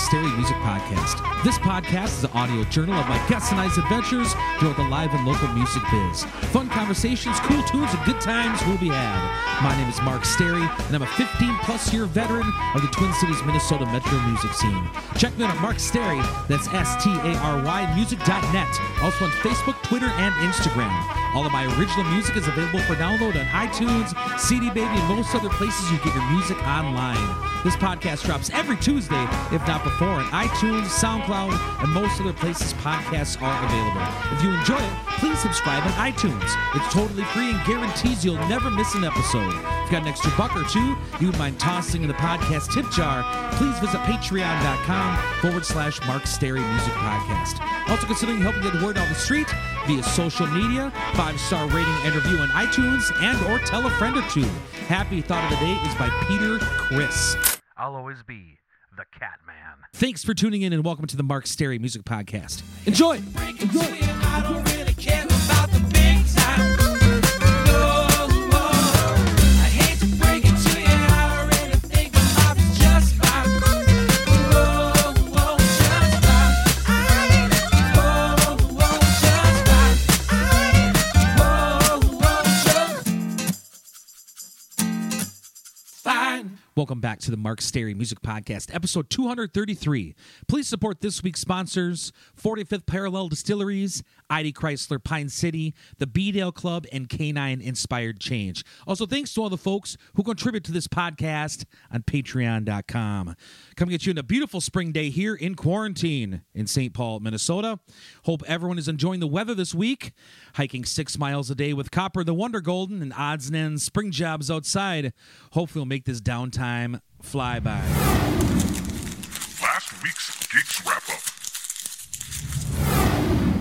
Stary Music Podcast. This podcast is an audio journal of my guests and I's adventures throughout the live and local music biz. Fun conversations, cool tunes, and good times will be had. My name is Mark Stary, and I'm a 15 plus year veteran of the Twin Cities, Minnesota metro music scene. Check me out at Mark Stary, that's S T A R Y music.net. Also on Facebook, Twitter, and Instagram. All of my original music is available for download on iTunes, CD Baby, and most other places you get your music online. This podcast drops every Tuesday, if not before, on iTunes, SoundCloud, and most other places podcasts are available. If you enjoy it, please subscribe on iTunes. It's totally free and guarantees you'll never miss an episode. If you got an extra buck or two you would mind tossing in the podcast tip jar, please visit patreon.com forward slash Mark Stary Music Podcast. Also considering helping get the word on the street via social media, five-star rating and review on iTunes, and or tell a friend or two. Happy Thought of the Day is by Peter Criss. I'll always be the cat man. Thanks for tuning in and welcome to the Mark Stary Music Podcast. Enjoy! I Welcome back to the Mark Stary Music Podcast, episode 233. Please support this week's sponsors 45th Parallel Distilleries, ID Chrysler Pine City, the B Dale Club, and Canine Inspired Change. Also, thanks to all the folks who contribute to this podcast on patreon.com. Coming at you on a beautiful spring day here in quarantine in St. Paul, Minnesota. Hope everyone is enjoying the weather this week. Hiking six miles a day with Copper the Wonder Golden and odds and ends spring jobs outside. Hopefully, we'll make this downtime fly by. Last week's Geeks Wrap Up.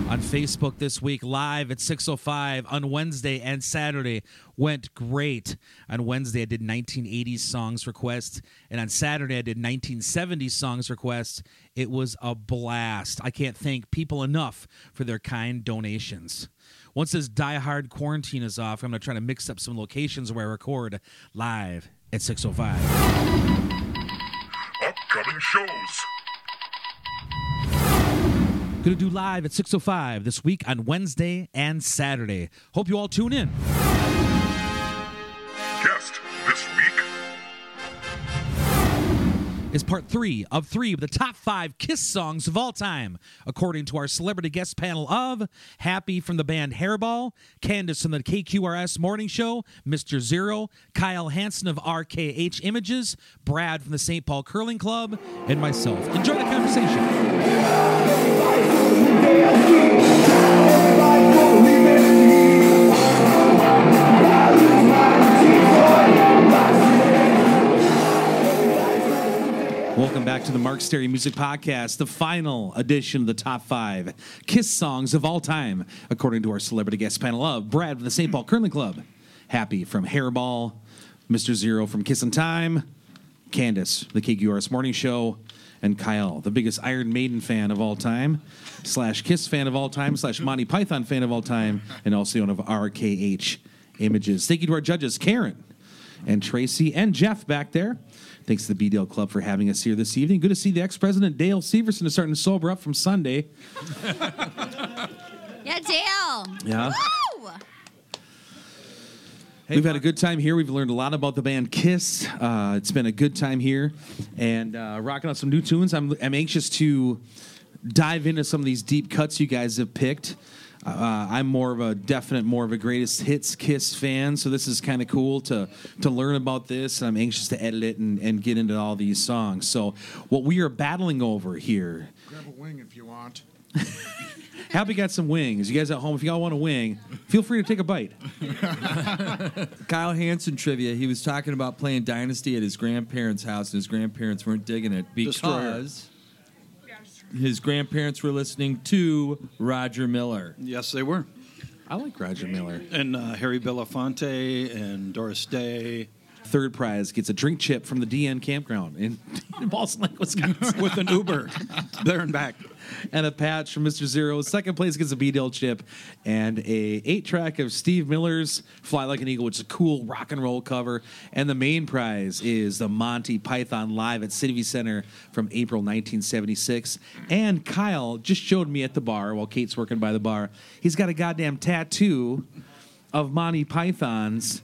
On Facebook this week live at 605 on Wednesday and Saturday went great. On Wednesday I did 1980s songs requests and on Saturday I did 1970s songs requests. It was a blast. I can't thank people enough for their kind donations. Once this die-hard quarantine is off, I'm going to try to mix up some locations where I record live at 605. Upcoming shows. Going to do live at 6:05 this week on Wednesday and Saturday. Hope you all tune in. Is part three of three of the top five Kiss songs of all time, according to our celebrity guest panel of Happy from the band Hairball, Candace from the KQRS Morning Show, Mr. Zero, Kyle Hansen of RKH Images, Brad from the St. Paul Curling Club, and myself. Enjoy the conversation. Welcome back to the Mark Stary Music Podcast, the final edition of the top five Kiss songs of all time, according to our celebrity guest panel of Brad from the St. Paul Curling Club, Happy from Hairball, Mr. Zero from Kiss and Time, Candace, the KQRS Morning Show, and Kyle, the biggest Iron Maiden fan of all time, slash Kiss fan of all time, slash Monty Python fan of all time, and also one of RKH Images. Thank you to our judges, Karen and Tracy and Jeff back there. Thanks to the B Dale Club for having us here this evening. Good to see the ex president Dale Severson is starting to sober up from Sunday. Yeah, Dale. Yeah. Woo! We've had a good time here. We've learned a lot about the band Kiss. Uh, it's been a good time here and uh, rocking out some new tunes. I'm, I'm anxious to dive into some of these deep cuts you guys have picked. Uh, I'm more of a definite, more of a greatest hits Kiss fan, so this is kind of cool to to learn about this. I'm anxious to edit it and, and get into all these songs. So, what we are battling over here Grab a wing if you want. Happy got some wings. You guys at home, if y'all want a wing, feel free to take a bite. Kyle Hansen trivia. He was talking about playing Dynasty at his grandparents' house, and his grandparents weren't digging it Destroyer. because his grandparents were listening to Roger Miller. Yes, they were. I like Roger Miller. And uh, Harry Belafonte and Doris Day Third prize gets a drink chip from the DN campground in, in Balsam Lake, Wisconsin. with an Uber there and back. and a patch from Mr. Zero. Second place gets a B-Dale chip and a eight track of Steve Miller's "Fly Like an Eagle," which is a cool rock and roll cover. And the main prize is the Monty Python live at City Center from April 1976. And Kyle just showed me at the bar while Kate's working by the bar. He's got a goddamn tattoo of Monty Python's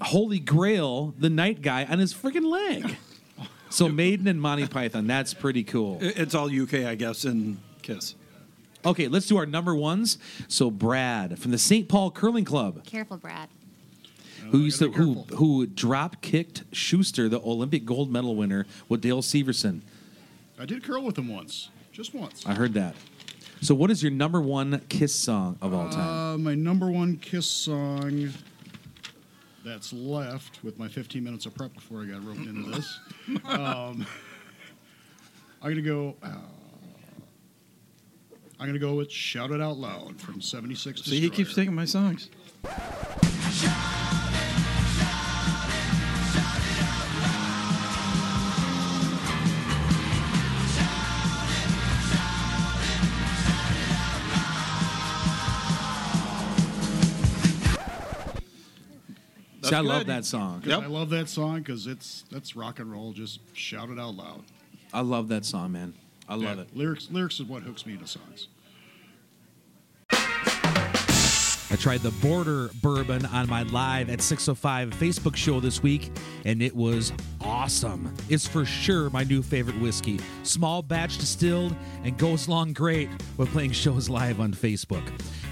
Holy Grail, the knight guy, on his freaking leg. So Maiden and Monty Python, that's pretty cool. It's all UK, I guess, and Kiss. Okay, let's do our number ones. So Brad from the St. Paul Curling Club, Careful, Brad. who used to who who drop kicked Shuster, the Olympic gold medal winner, with Dale Severson. I did curl with him once, just once. I heard that. So what is your number one Kiss song of all time? Uh, my number one Kiss song that's left with my 15 minutes of prep before I got roped into this. um, I'm gonna go. Uh, I'm gonna go with "Shout It Out Loud" from '76. See, he keeps taking my songs. See, I love that song. Yep. I love that song because it's that's rock and roll. Just shout it out loud. I love that song, man. I love Yeah, it. Lyrics, lyrics is what hooks me into songs. I tried the Border Bourbon on my live at 605 Facebook show this week, and it was awesome. It's for sure my new favorite whiskey. Small batch distilled and goes along great with playing shows live on Facebook.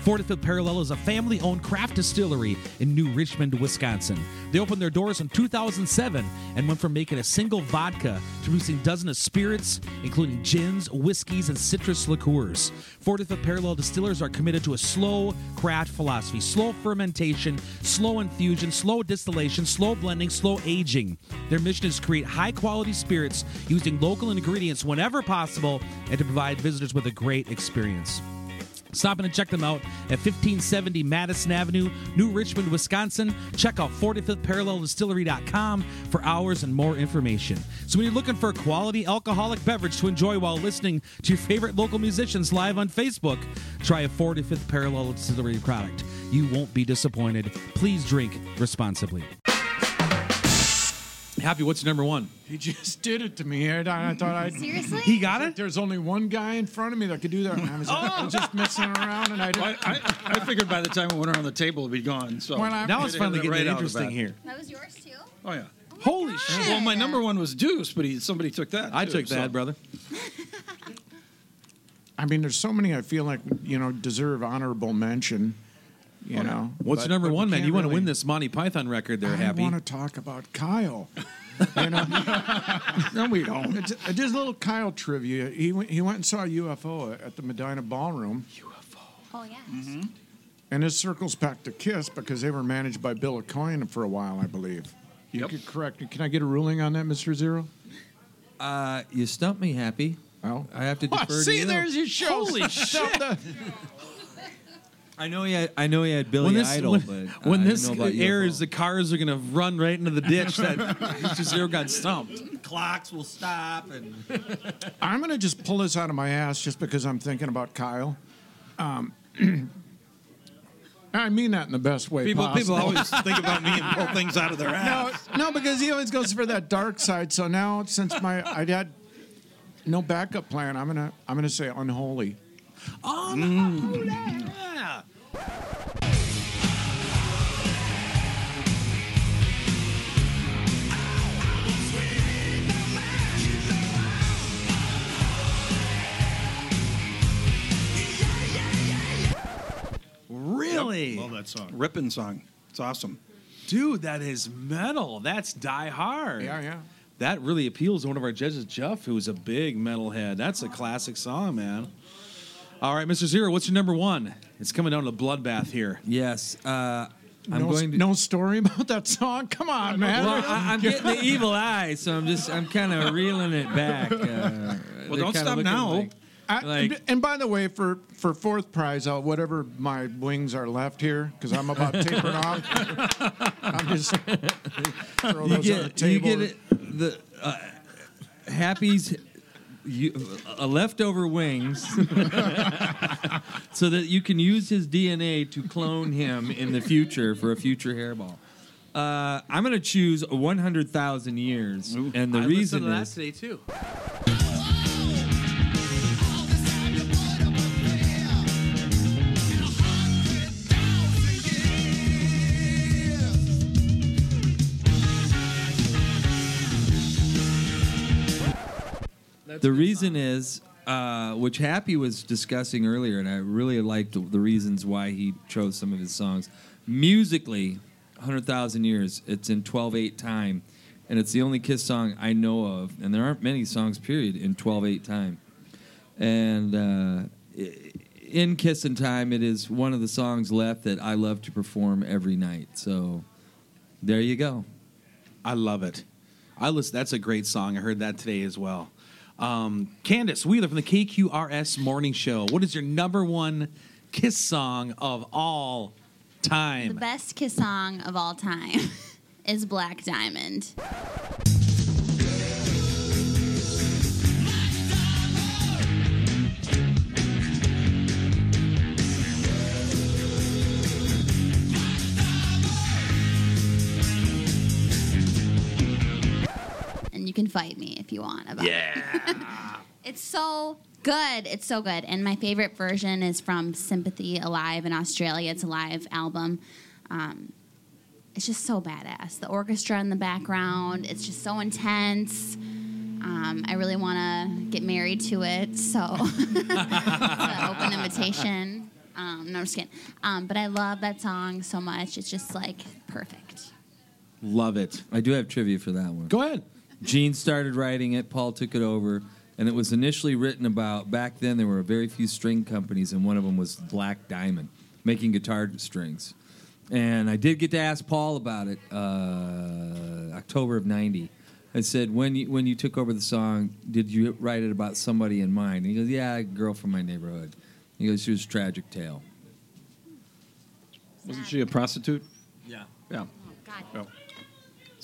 45th Parallel is a family owned craft distillery in New Richmond, Wisconsin. They opened their doors in 2007 and went from making a single vodka to producing dozens of spirits, including gins, whiskeys, and citrus liqueurs. 45th Parallel distillers are committed to a slow craft philosophy, slow fermentation, slow infusion, slow distillation, slow blending, slow aging. Their mission is to create high quality spirits using local ingredients whenever possible and to provide visitors with a great experience. Stop in and check them out at 1570 Madison Avenue, New Richmond, Wisconsin. Check out 45thParallelDistillery.com for hours and more information. So, when you're looking for a quality alcoholic beverage to enjoy while listening to your favorite local musicians live on Facebook, try a 45th Parallel Distillery product. You won't be disappointed. Please drink responsibly. Happy, what's your number one? He just did it to me. I, I thought I'd. Seriously? He got it? There's only one guy in front of me that could do that. I was, I was just messing around, and I I, didn't. I, I figured by the time it went around the table, it'd be gone. So When I- Now it's finally right getting out of the interesting here. That was yours too? Oh yeah. Oh Holy shit. Well, my number one was Deuce, but he, somebody took that. I too, took that, so- brother. I mean, there's so many I feel like you know deserve honorable mention. You know, What's But- your number but one, man? can't You want to really- win this Monty Python record there, I Happy? I want to talk about Kyle. you know, No, we don't. It's- just a little Kyle trivia. He went, he went and saw a UFO at the Medina Ballroom, UFO. Oh, yeah. Mm-hmm. and this circles back to Kiss because they were managed by Bill Aucoin for a while, I believe. You Yep. could correct me. Can I get a ruling on that, Mr. Zero? Uh, you stumped me, Happy. Oh. I have to defer to see, you. there's your show. Holy shit. I know he had. I know he had Billy when this, Idol, when, but when I this know about airs, UFO. the cars are going to run right into the ditch that Mr. Zero got stumped. clocks will stop and. I'm going to just pull this out of my ass just because I'm thinking about Kyle. Um, I mean that in the best way People, people always think about me and pull things out of their ass. no, no, because he always goes for that dark side. So now, since my I had no backup plan, I'm gonna I'm gonna say unholy. Yeah. Really? Love that song. Ripping song. It's awesome. Dude, that is metal. That's Die Hard. Yeah, yeah. That really appeals to one of our judges, Jeff, who's a big metalhead. That's a classic song, man. All right, Mr. Zero, what's your number one? It's coming down to the bloodbath here. Yes, uh, I'm no, going to. no story about that song. Come on, man. Well, I, I'm getting the evil eye, so I'm just I'm kind of reeling it back. Uh, Well, don't stop now. like- I- like- and by the way, for for fourth prize, I'll whatever my wings are left here because I'm about tapering off. I'm just throw you those on the get you get it, the uh, Happy's you, a leftover wings, so that you can use his DNA to clone him in the future for a future hairball. Uh, I'm going to choose 100,000 years, and the I reason listened to that is today too. The reason is, uh, which Happy was discussing earlier, and I really liked the, the reasons why he chose some of his songs. Musically, 100,000 Years, it's in 12 8 time, and it's the only Kiss song I know of, and there aren't many songs, period, in 12 8 time. And uh, in Kiss and Time, it is one of the songs left that I love to perform every night. So there you go. I love it. I listen. That's a great song. I heard that today as well. Um, Candace Wheeler from the KQRS Morning Show. What is your number one Kiss song of all time? The best Kiss song of all time is Black Diamond. Can fight me if you want about it. It's so good. It's so good. And my favorite version is from Symphony Alive in Australia. It's a live album. Um, it's just so badass. The orchestra in the background, it's just so intense. Um, I really want to get married to it, so it's an open invitation. Um, no, I'm just kidding. Um, but I love that song so much. It's just like perfect. Love it. I do have trivia for that one. Go ahead. Gene started writing it, Paul took it over, and it was initially written about back then there were very few string companies, and one of them was Black Diamond, making guitar strings. And I did get to ask Paul about it uh, October of 90. I said, when you, when you took over the song, did you write it about somebody in mind? And he goes, Yeah, a girl from my neighborhood. He goes, She was a tragic tale. Wasn't she a prostitute? Yeah. Yeah. Oh, God. Yeah.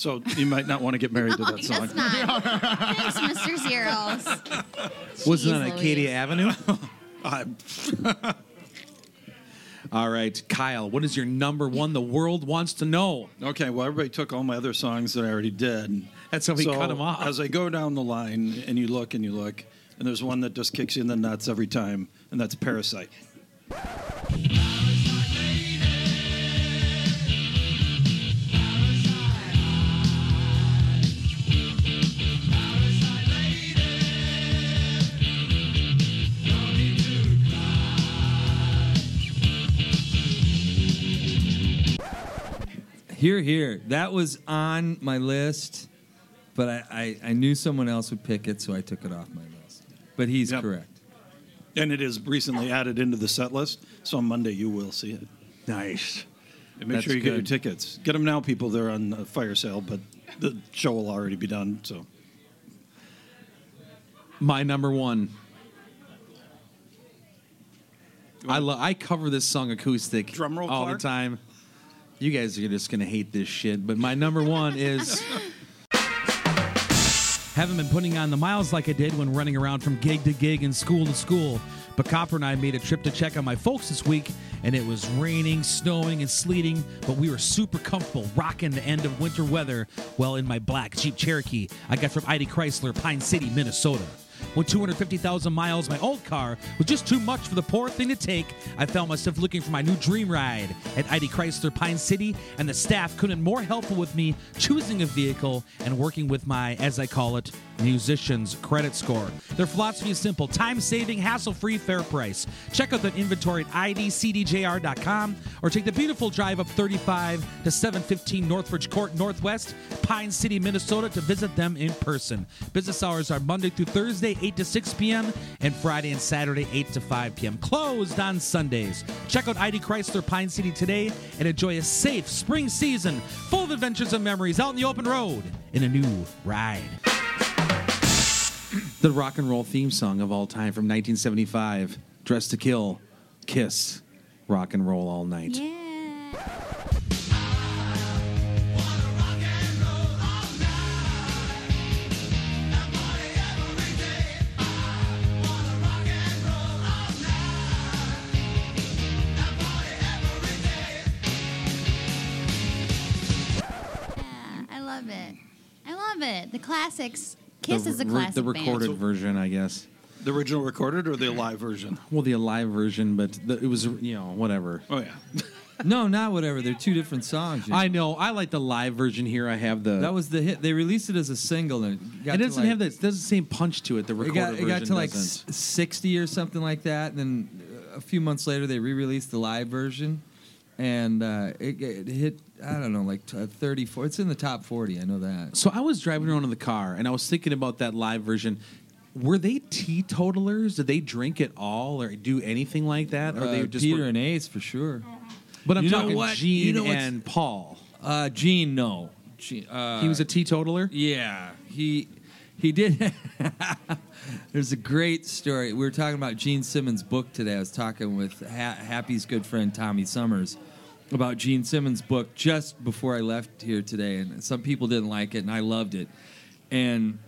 So you might not want to get married to that song. does not. Thanks, Mr. Zeros. Wasn't Jeez on Acacia Avenue? I- All right, Kyle. What is your number one? The world wants to know. okay, well, everybody took all my other songs that I already did. That's how we so cut 'em off. As I go down the line and you look and you look, and there's one that just kicks you in the nuts every time, and that's Parasite. Here, here. That was on my list, but I, I, I knew someone else would pick it, so I took it off my list. But he's Yep. correct. And it is recently added into the set list, so on Monday you will see it. Nice. And make That's sure you get your good. tickets. Get them now, people. They're on a fire sale, but the show will already be done. So My number one. I lo- I cover this song acoustic Drum roll, all Clark. the time. You guys are just gonna hate this shit, but my number one is. Haven't been putting on the miles like I did when running around from gig to gig and school to school. But Copper and I made a trip to check on my folks this week, and it was raining, snowing, and sleeting, but we were super comfortable rocking the end of winter weather well in my black Jeep Cherokee I got from ID Chrysler, Pine City, Minnesota. With 250,000 miles, my old car was just too much for the poor thing to take. I found myself looking for my new dream ride at ID Chrysler Pine City, and the staff couldn't be more helpful with me choosing a vehicle and working with my, as I call it, musician's credit score. Their philosophy is simple time saving, hassle free, fair price. Check out the inventory at idcdjr.com or take the beautiful drive up 35 to 715 Northridge Court Northwest, Pine City, Minnesota to visit them in person. Business hours are Monday through Thursday, 8 to 6 p.m., and Friday and Saturday, 8 to 5 p.m. Closed on Sundays. Check out ID Chrysler Pine City today and enjoy a safe spring season full of adventures and memories out in the open road in a new ride. The rock and roll theme song of all time from 1975, Dressed to Kill, Kiss, Rock and Roll All Night. Yeah. The classics. Kiss the, is a re- classic The recorded band. version, I guess. The original recorded or the live version? Well, the live version, but the, it was you know whatever. Oh yeah. No, not whatever. They're two different songs. you know. I know. I like the live version here. I have the. that was the hit. They released it as a single, and it, got it to, doesn't like- have that. It doesn't same punch to it. The It recorded got, it version got to like doesn't. s- 60 or something like that. And then uh, a few months later, they re released the live version. And uh, it, it hit, I don't know, like t- uh, 34. It's in the top 40. I know that. So I was driving around in the car and I was thinking about that live version. Were they teetotalers? Did they drink at all or do anything like that? Or Uh, they just Peter were- and Ace for sure. But I'm You talking what? Gene You know and Paul. Uh, Gene, no. Gene, uh, he was a teetotaler. Yeah, he he did. There's a great story. We were talking about Gene Simmons' book today. I was talking with ha- Happy's good friend Tommy Summers about Gene Simmons' book just before I left here today, and some people didn't like it, and I loved it. And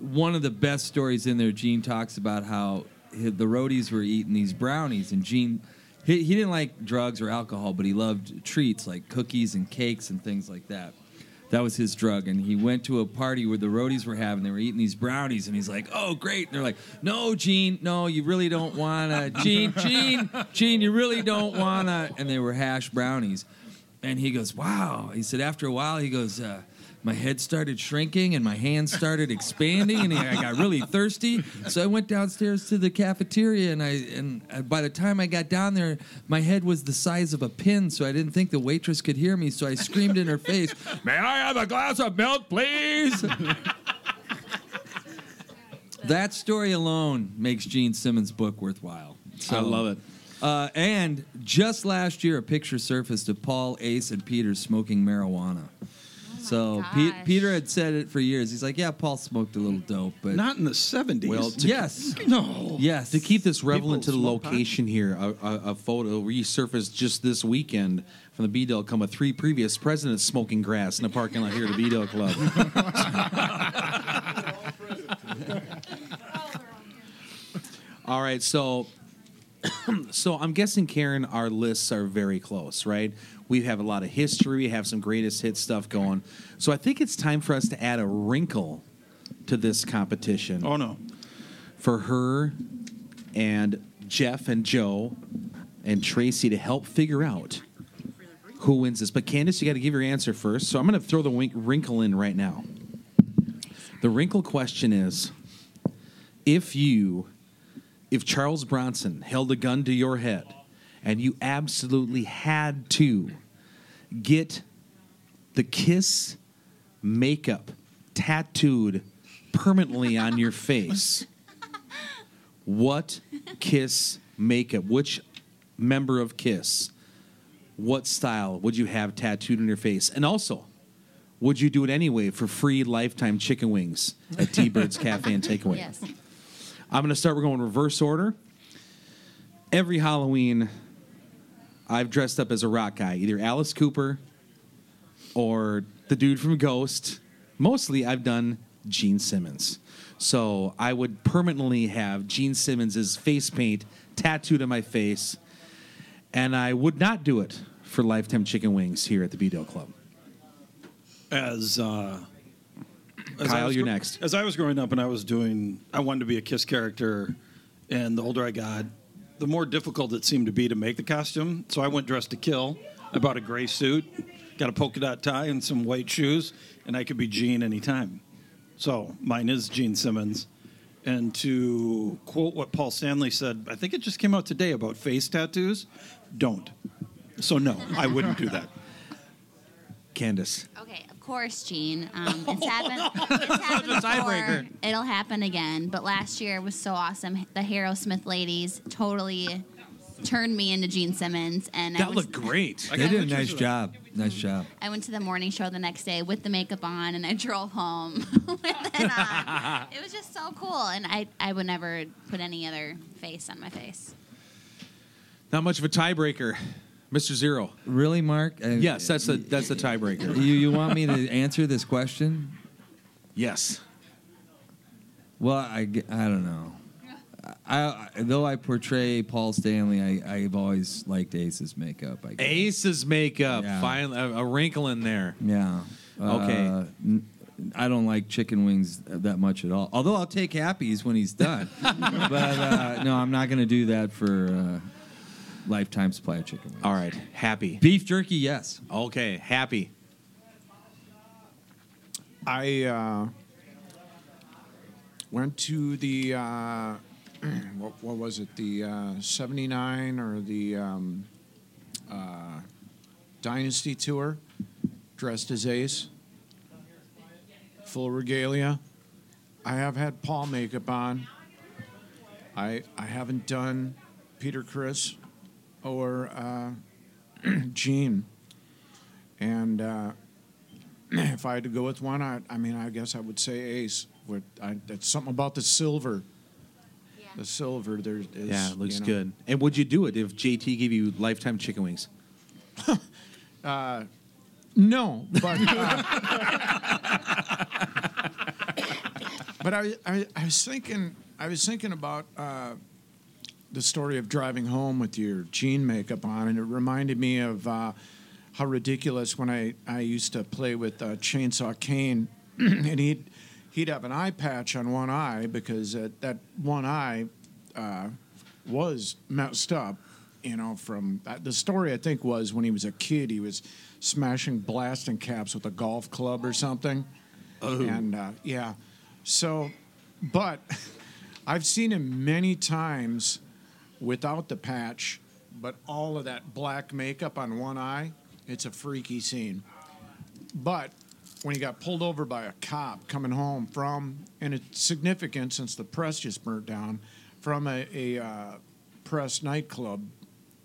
one of the best stories in there, Gene talks about how the roadies were eating these brownies, and Gene. He, he didn't like drugs or alcohol, but he loved treats like cookies and cakes and things like that. That was his drug. And he went to a party where the roadies were having, they were eating these brownies. And he's like, oh, great. And they're like, no, Gene, no, you really don't want to. Gene, Gene, Gene, you really don't want to. And they were hash brownies. And he goes, wow. He said, after a while, he goes, uh, my head started shrinking and my hands started expanding and I got really thirsty. So I went downstairs to the cafeteria and I and by the time I got down there, my head was the size of a pin. So I didn't think the waitress could hear me. So I screamed in her face, "May I have a glass of milk, please?" that story alone makes Gene Simmons' book worthwhile. So, I love it. Uh, and just last year, a picture surfaced of Paul, Ace, and Peter smoking marijuana. So Pe- gosh. Peter had said it for years. He's like, "Yeah, Paul smoked a little dope, but Not in the 70s. Well, to- yes, no. yes." To keep this relevant to the People smoke pot? location here, a, a, a photo resurfaced just this weekend from the B Dale Club with three previous presidents smoking grass in a parking lot here at the B Dale Club. All right, so so I'm guessing Karen, our lists are very close, right? We have a lot of history, we have some greatest hit stuff going. So I think it's time for us to add a wrinkle to this competition Oh no. for her and Jeff and Joe and Tracy to help figure out who wins this. But Candace, you got to give your answer first. So I'm going to throw the wrinkle in right now. The wrinkle question is if you, if Charles Bronson held a gun to your head and you absolutely had to get the kiss makeup tattooed permanently on your face, what Kiss makeup? Which member of Kiss? What style would you have tattooed on your face? And also, would you do it anyway for free lifetime chicken wings at T Bird's Cafe and Takeaway? Yes. I'm going to start. We're going reverse order. Every Halloween, I've dressed up as a rock guy, either Alice Cooper or the dude from Ghost. Mostly, I've done Gene Simmons. So I would permanently have Gene Simmons' face paint tattooed on my face, and I would not do it for Lifetime Chicken Wings here at the B Dale Club. As, uh, as Kyle, was you're next. As I was growing up and I was doing, I wanted to be a Kiss character, and the older I got, the more difficult it seemed to be to make the costume. So I went dressed to kill. I bought a gray suit, got a polka dot tie, and some white shoes, and I could be Gene anytime. So mine is Gene Simmons. And to quote what Paul Stanley said, I think it just came out today about face tattoos. Don't. So no, I wouldn't do that. Candace. Okay, of course, Gene. Um, it's happened. It's happened before. It'll happen again. But last year was so awesome. The Aerosmith ladies totally turned me into Gene Simmons, and I That was, looked great. I They did a nice job. Nice job. I went to the morning show the next day with the makeup on, and I drove home with it on. It was just so cool, and I I would never put any other face on my face. Not much of a tiebreaker. Mr. Zero. Really, Mark? Uh, Yes, that's the that's the tiebreaker. You, you want me to answer this question? Yes. Well, I, g- I don't know. I, I though I portray Paul Stanley, I, I've always liked Ace's makeup. I guess. Ace's makeup. Yeah. Finally, a, a wrinkle in there. Yeah. Okay. Uh, n- I don't like chicken wings that much at all. Although I'll take Happy's when he's done. but uh, no, I'm not going to do that for uh, lifetime supply of chicken wings. All right, happy. Beef jerky, yes. Okay, happy. I uh, went to the uh, what, what was it? The uh, '79 or the um, uh, Dynasty tour, dressed as Ace, full regalia. I have had Paul makeup on. I I haven't done Peter Criss or uh, Gene, and. Uh, if I had to go with one, I, I mean, I guess I would say Ace. With I, that's something about the silver. The silver there is. Yeah, it looks you know. good. And would you do it if JT gave you lifetime chicken wings? No, but uh, but I, I I was thinking I was thinking about uh, the story of driving home with your Gene makeup on, and it reminded me of uh, how ridiculous when I I used to play with uh, Chainsaw Caine, and he'd he'd have an eye patch on one eye because uh, that one eye uh, was messed up. You know, from uh, the story I think was when he was a kid, he was smashing blasting caps with a golf club or something. And uh, yeah, so, but I've seen him many times without the patch, but all of that black makeup on one eye. It's a freaky scene. But when he got pulled over by a cop coming home from, and it's significant since the press just burnt down, from a, a uh, press nightclub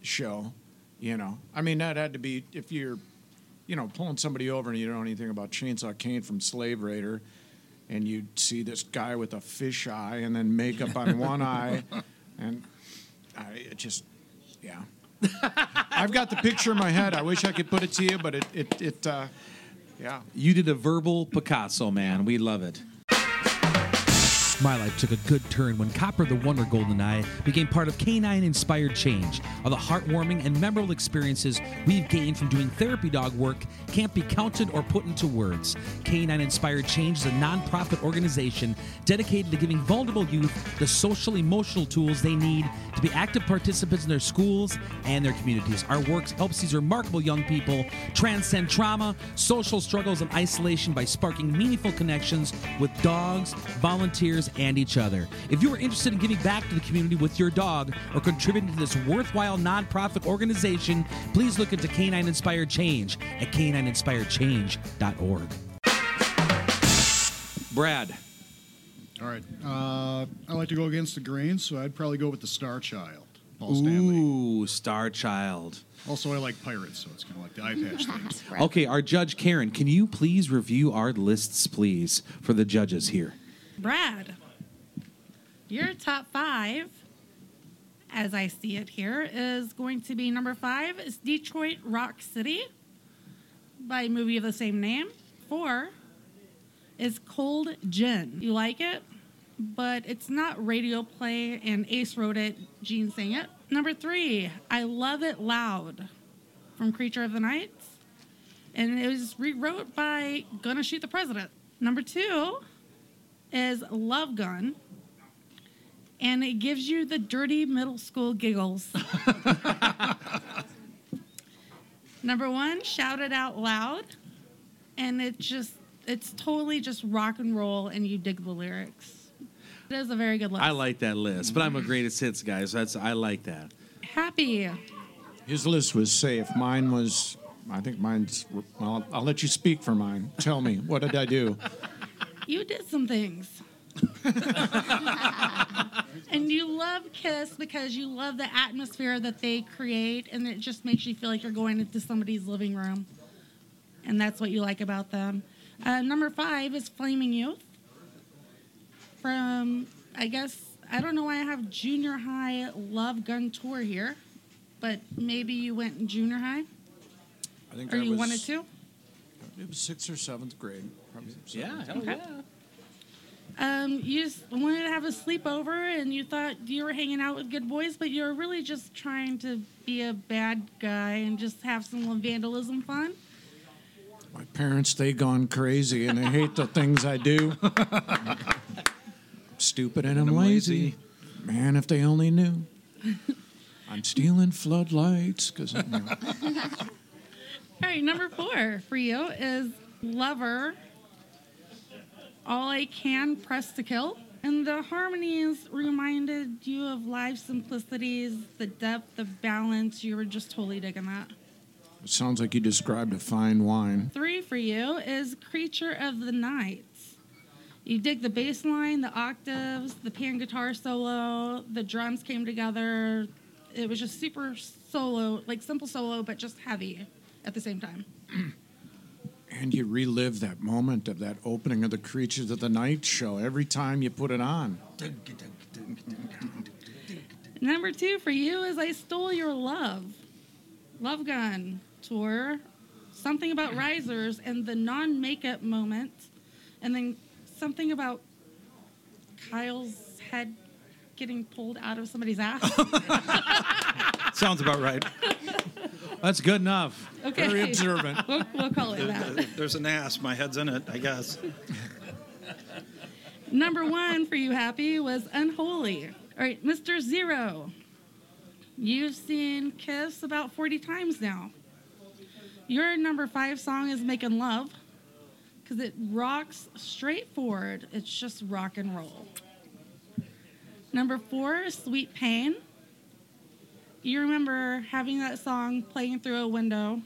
show, you know. I mean, that had to be, if you're, you know, pulling somebody over and you don't know anything about Chainsaw Caine from Slave Raider, and you see this guy with a fish eye and then makeup on one eye, and I just, yeah. I've got the picture in my head. I wish I could put it to you, but it, it, it uh, yeah. You did a verbal Picasso, man. We love it. My life took a good turn when Copper the Wonder Goldeneye became part of Canine Inspired Change. All the heartwarming and memorable experiences we've gained from doing therapy dog work can't be counted or put into words. Canine Inspired Change is a nonprofit organization dedicated to giving vulnerable youth the social emotional tools they need to be active participants in their schools and their communities. Our work helps these remarkable young people transcend trauma, social struggles, and isolation by sparking meaningful connections with dogs, volunteers, and each other. If you are interested in giving back to the community with your dog or contributing to this worthwhile nonprofit organization, please look into Canine Inspired Change at canineinspiredchange.org. Brad. All right. Uh, I like to go against the grain, so I'd probably go with the Star Child, Paul Stanley. Ooh, Star Child. Also, I like pirates, so it's kind of like the eye patch thing. Okay, our judge Karen, can you please review our lists, please, for the judges here? Brad, your top five, as I see it here, is going to be number five is Detroit Rock City by a movie of the same name. Four is Cold Gin. You like it, but it's not radio play, and Ace wrote it, Gene sang it. Number three, I Love It Loud from Creature of the Night. And it was rewrote by Gonna Shoot the President. Number two is Love Gun. And it gives you the dirty middle school giggles. Number one, Shout It Out Loud. And it just, it's totally just rock and roll, and you dig the lyrics. It is a very good list. I like that list, but I'm a greatest hits guy, so that's I like that. Happy. His list was safe. Mine was, I think mine's, well, I'll let you speak for mine. Tell me, what did I do? You did some things. and you love Kiss because you love the atmosphere that they create, and it just makes you feel like you're going into somebody's living room. And that's what you like about them. Uh, number five is Flaming Youth. From, I guess, I don't know why I have junior high love gun tour here, but maybe you went in junior high? I think Or I you was, wanted to? It was sixth or seventh grade. Probably seventh. Okay. Um, you just wanted to have a sleepover and you thought you were hanging out with good boys, but you were really just trying to be a bad guy and just have some vandalism fun. My parents, they gone crazy and they hate the things I do. I'm stupid and I'm, I'm lazy. lazy. Man, if they only knew. I'm stealing floodlights because All right, number four for you is Lover. All I Can Dressed to Kill. And the harmonies reminded you of live simplicities, the depth, the balance. You were just totally digging that. it sounds like you described a fine wine. Three for you is Creature of the Night. You dig the bass line, the octaves, the pan guitar solo, the drums came together. It was just super solo, like simple solo, but just heavy at the same time. And you relive that moment of that opening of the Creatures of the Night show every time you put it on. Number two for you is I Stole Your Love. Love Gun tour. Something about risers and the non makeup moment. And then something about Kyle's head getting pulled out of somebody's ass. Sounds about right. That's good enough. Okay. Very observant. We'll, we'll call it that. There's an ass. My head's in it, I guess. Number one for you, Happy, was Unholy. All right, Mr. Zero. You've seen Kiss about 40 times now. Your number five song is Making Love because it rocks straightforward. It's just rock and roll. Number four Sweet Pain. You remember having that song playing through a window,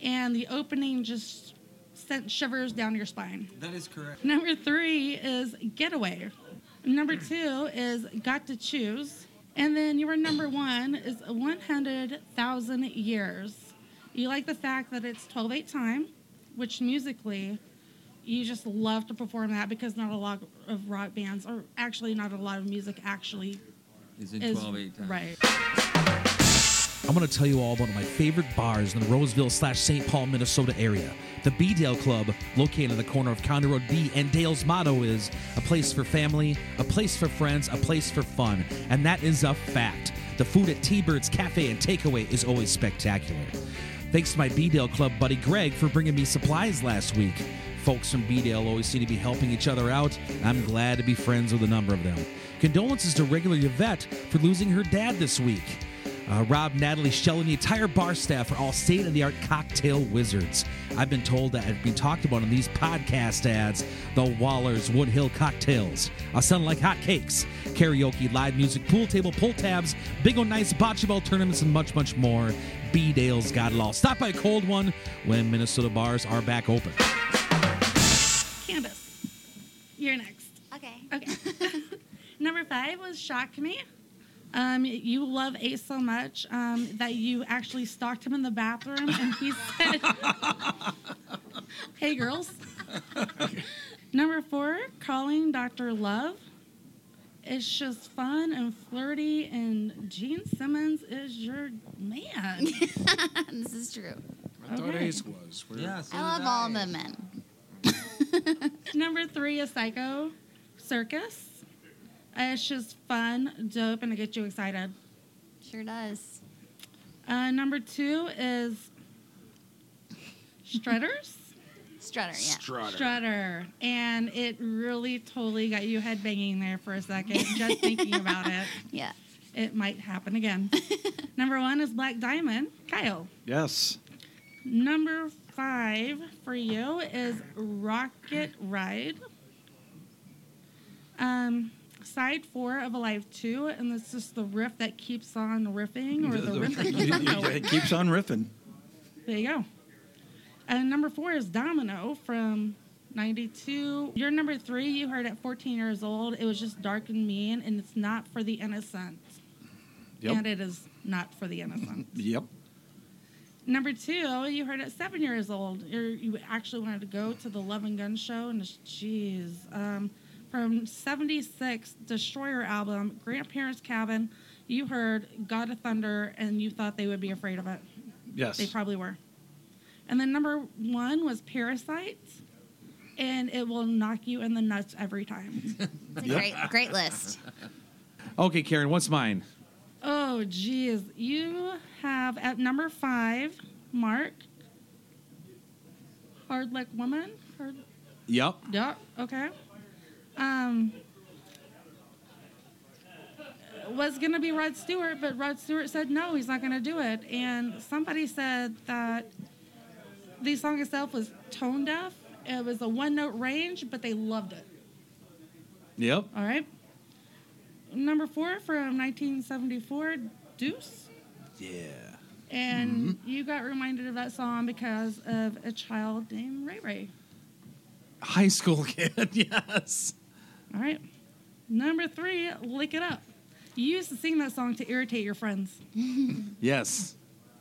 and the opening just sent shivers down your spine. That is correct. Number three is Getaway. Number two is Got to Choose. And then your number one is 100,000 Years. You like the fact that it's 12 8 time, which musically, you just love to perform that because not a lot of rock bands, or actually not a lot of music actually Is in 12 8 time. right. I'm going to tell you all about my favorite bars in the Roseville slash St. Paul, Minnesota area. The B Dale Club, located on the corner of County Road B, and Dale's motto is a place for family, a place for friends, a place for fun. And that is a fact. The food at T Bird's Cafe and Takeaway is always spectacular. Thanks to my B Dale Club buddy Greg for bringing me supplies last week. Folks from B Dale always seem to be helping each other out. I'm glad to be friends with a number of them. Condolences to regular Yvette for losing her dad this week. Uh, Rob, Natalie, Shell, and the entire bar staff are all state of the art cocktail wizards. I've been told that have been talked about in these podcast ads the Waller's Woodhill cocktails. I sound like hotcakes. Karaoke, live music, pool table, pull tabs, big old nice bocce ball tournaments, and much, much more. B Dale's got it all. Stop by a cold one when Minnesota bars are back open. Candace, you're next. Okay. Okay. Number five was Shock Me. Um, you love Ace so much um, that you actually stalked him in the bathroom and he said, Hey, girls. Number four, Calling Dr. Love. It's just fun and flirty, and Gene Simmons is your man. this is true. I thought Okay. Ace was. We're- Yeah, so I love did all the men. Number three is Psycho Circus. It's just fun, dope, and it gets you excited. Sure does. Uh, number two is Strutters. Strutter, yeah. Strutter. Strutter. And it really totally got you headbanging there for a second, just thinking about it. Yeah. It might happen again. Number one is Black Diamond. Kyle. Yes. Number five for you is Rocket Ride. Um, side four of Alive 2, and it's just the riff that keeps on riffing, or the riff that keeps on going. it keeps on riffing. There you go. And number four is Domino from 92. Your number three, you heard at 14 years old. It was just dark and mean, and it's not for the innocent. Yep. And it is not for the innocent. Yep. number two, you heard at seven years old. You're, you actually wanted to go to the Love and Gun show, and it's, geez. Um, from 76, Destroyer album, Grandparents' Cabin, you heard God of Thunder, and you thought they would be afraid of it. Yes. They probably were. And then number one was Parasites, and it will knock you in the nuts every time. It's a great, great list. Okay, Karen, what's mine? oh, geez. You have at number five, Mark. Hard Luck Woman. Hard, Yep. yeah, okay. Um, was going to be Rod Stewart, but Rod Stewart said no, he's not going to do it. And somebody said that the song itself was tone deaf. It was a one note range, but they loved it. Yep. All right. Number four from 1974, Deuce. Yeah. And you got reminded of that song because of a child named Ray Ray. High school kid. yes. All right. Number three, Lick It Up. You used to sing that song to irritate your friends. Yes.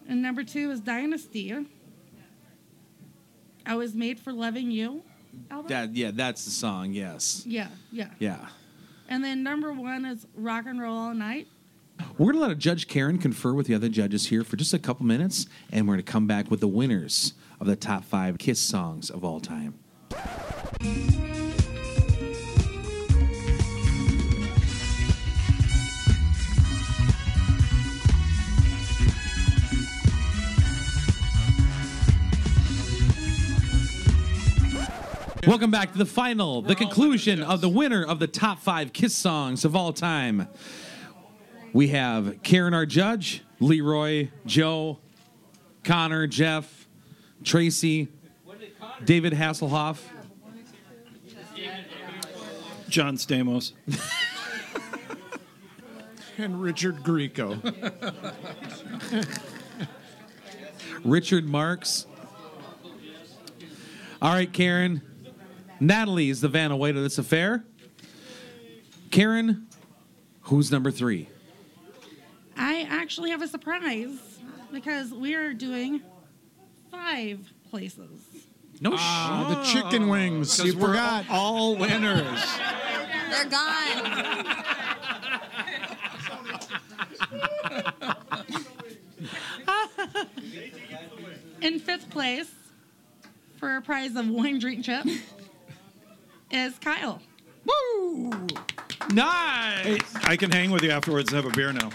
And number two is Dynasty. I Was Made for Loving You album. That yeah, that's the song. Yes. yeah, yeah. Yeah. And then number one is Rock and Roll All Night. We're going to let Judge Karen confer with the other judges here for just a couple minutes, and we're going to come back with the winners of the top five Kiss songs of all time. Welcome back to the final, the conclusion of the winner of the top five Kiss songs of all time. We have Karen, our judge, Leroy, Joe, Connor, Jeff, Tracy, David Hasselhoff, John Stamos. And Richard Grieco. Richard Marx. All right, Karen. Natalie is the Vanna White of this affair. Karen, who's number three? I actually have a surprise because we are doing five places. No Ah, the chicken wings. You we're forgot. all winners. They're gone. In fifth place, for a prize of wine drink chip, is Kyle. Woo! Nice. I can hang with you afterwards and have a beer now.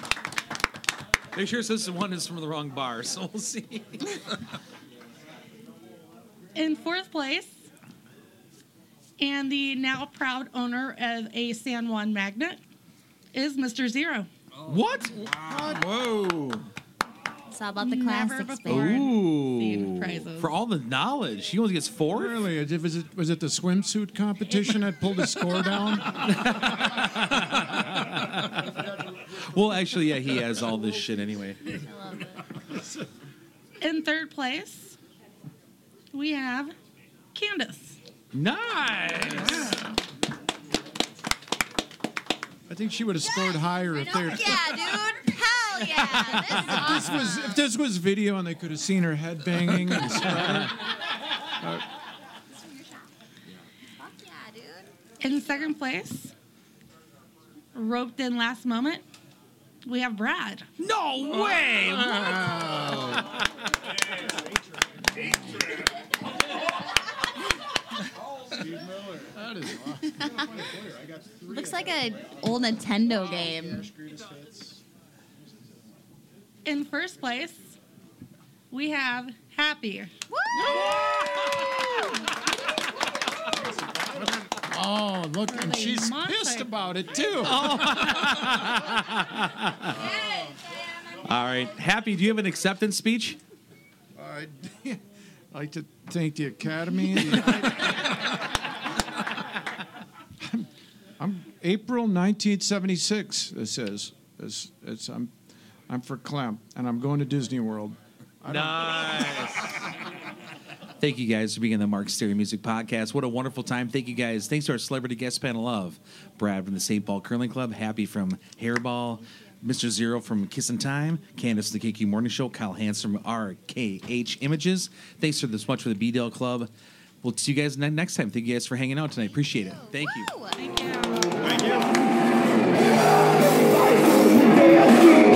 They sure says the one is from the wrong bar, so we'll see. In fourth place, and the now proud owner of a San Juan magnet, is Mr. Zero. what? Whoa. It's all about the Never classics, before. baby. Ooh. Prizes. For all the knowledge. He only gets four? Really? Was it, was it the swimsuit competition that pulled the score down? Well, actually, yeah, he has all this shit anyway. In third place, we have Candace. Nice. I think she would have scored higher if they. Yeah, dude. Hell yeah. This is This was if this was video and they could have seen her head banging and sweater. Fuck yeah, dude. In second place, roped in last moment, we have Brad. No way. Oh. Looks like an old Nintendo game. In first place, we have Happy. Oh, look, and she's must pissed about it too. All right. Happy, do you have an acceptance speech? I'd like to thank the Academy. I'm, I'm April 1976. This is. This, it's, I'm, I'm for Clem, and I'm going to Disney World. Nice. Thank you guys for being on the Mark Stary Music Podcast. What a wonderful time. Thank you guys. Thanks to our celebrity guest panel of Brad from the St. Paul Curling Club, Happy from Hairball, Mr. Zero from Kiss and Time, Candace from the KQ Morning Show, Kyle Hans from RKH Images. Thanks for this much for the B Dale Club. We'll see you guys ne- next time. Thank you guys for hanging out tonight. Appreciate it. Thank you. Woo. Thank you. Thank you.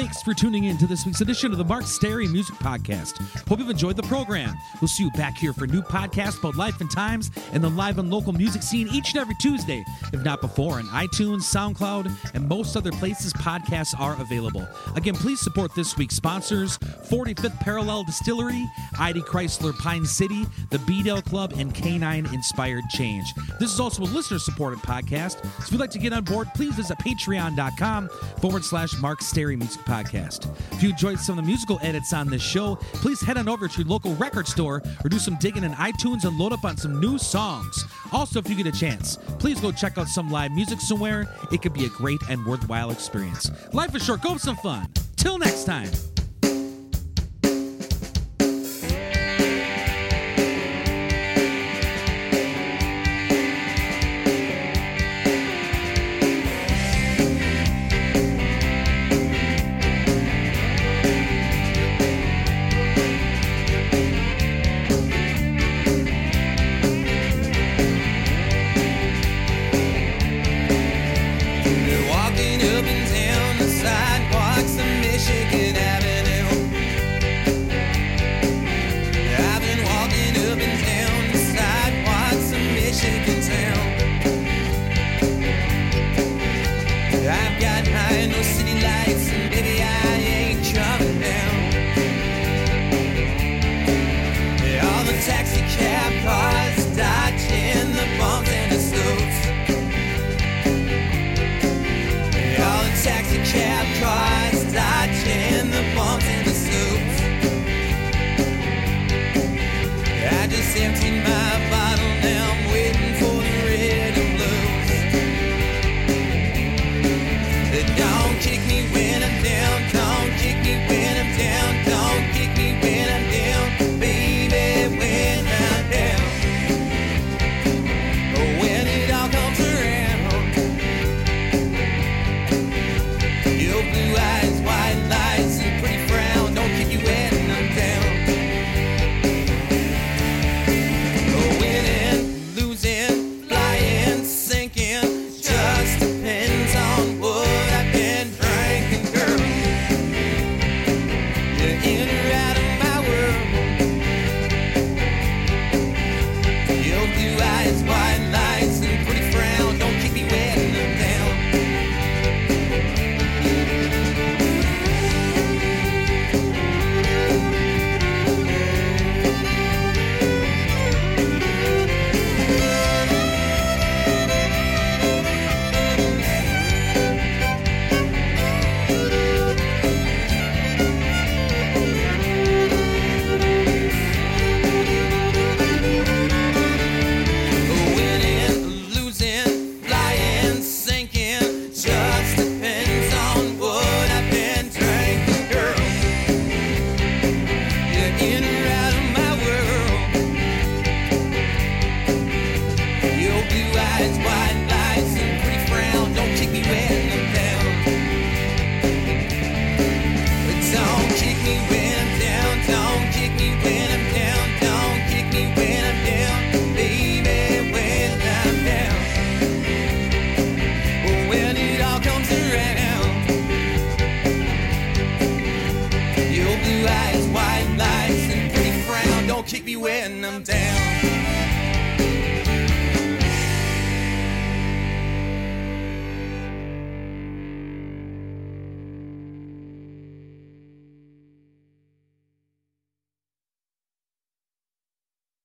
Thanks for tuning in to this week's edition of the Mark Stary Music Podcast. Hope you've enjoyed the program. We'll see you back here for new podcasts about life and times and the live and local music scene each and every Tuesday, if not before, on iTunes, SoundCloud, and most other places podcasts are available. Again, please support this week's sponsors 45th Parallel Distillery, ID Chrysler Pine City, the B Dale Club, and Canine Inspired Change. This is also a listener supported podcast. So if you'd like to get on board, please visit patreon.com forward slash Mark Stary Music Podcast. If you enjoyed some of the musical edits on this show, please head on over to your local record store or do some digging in iTunes and load up on some new songs. Also, if you get a chance, please go check out some live music somewhere. It could be a great and worthwhile experience. Life is short, go have some fun. Till next time.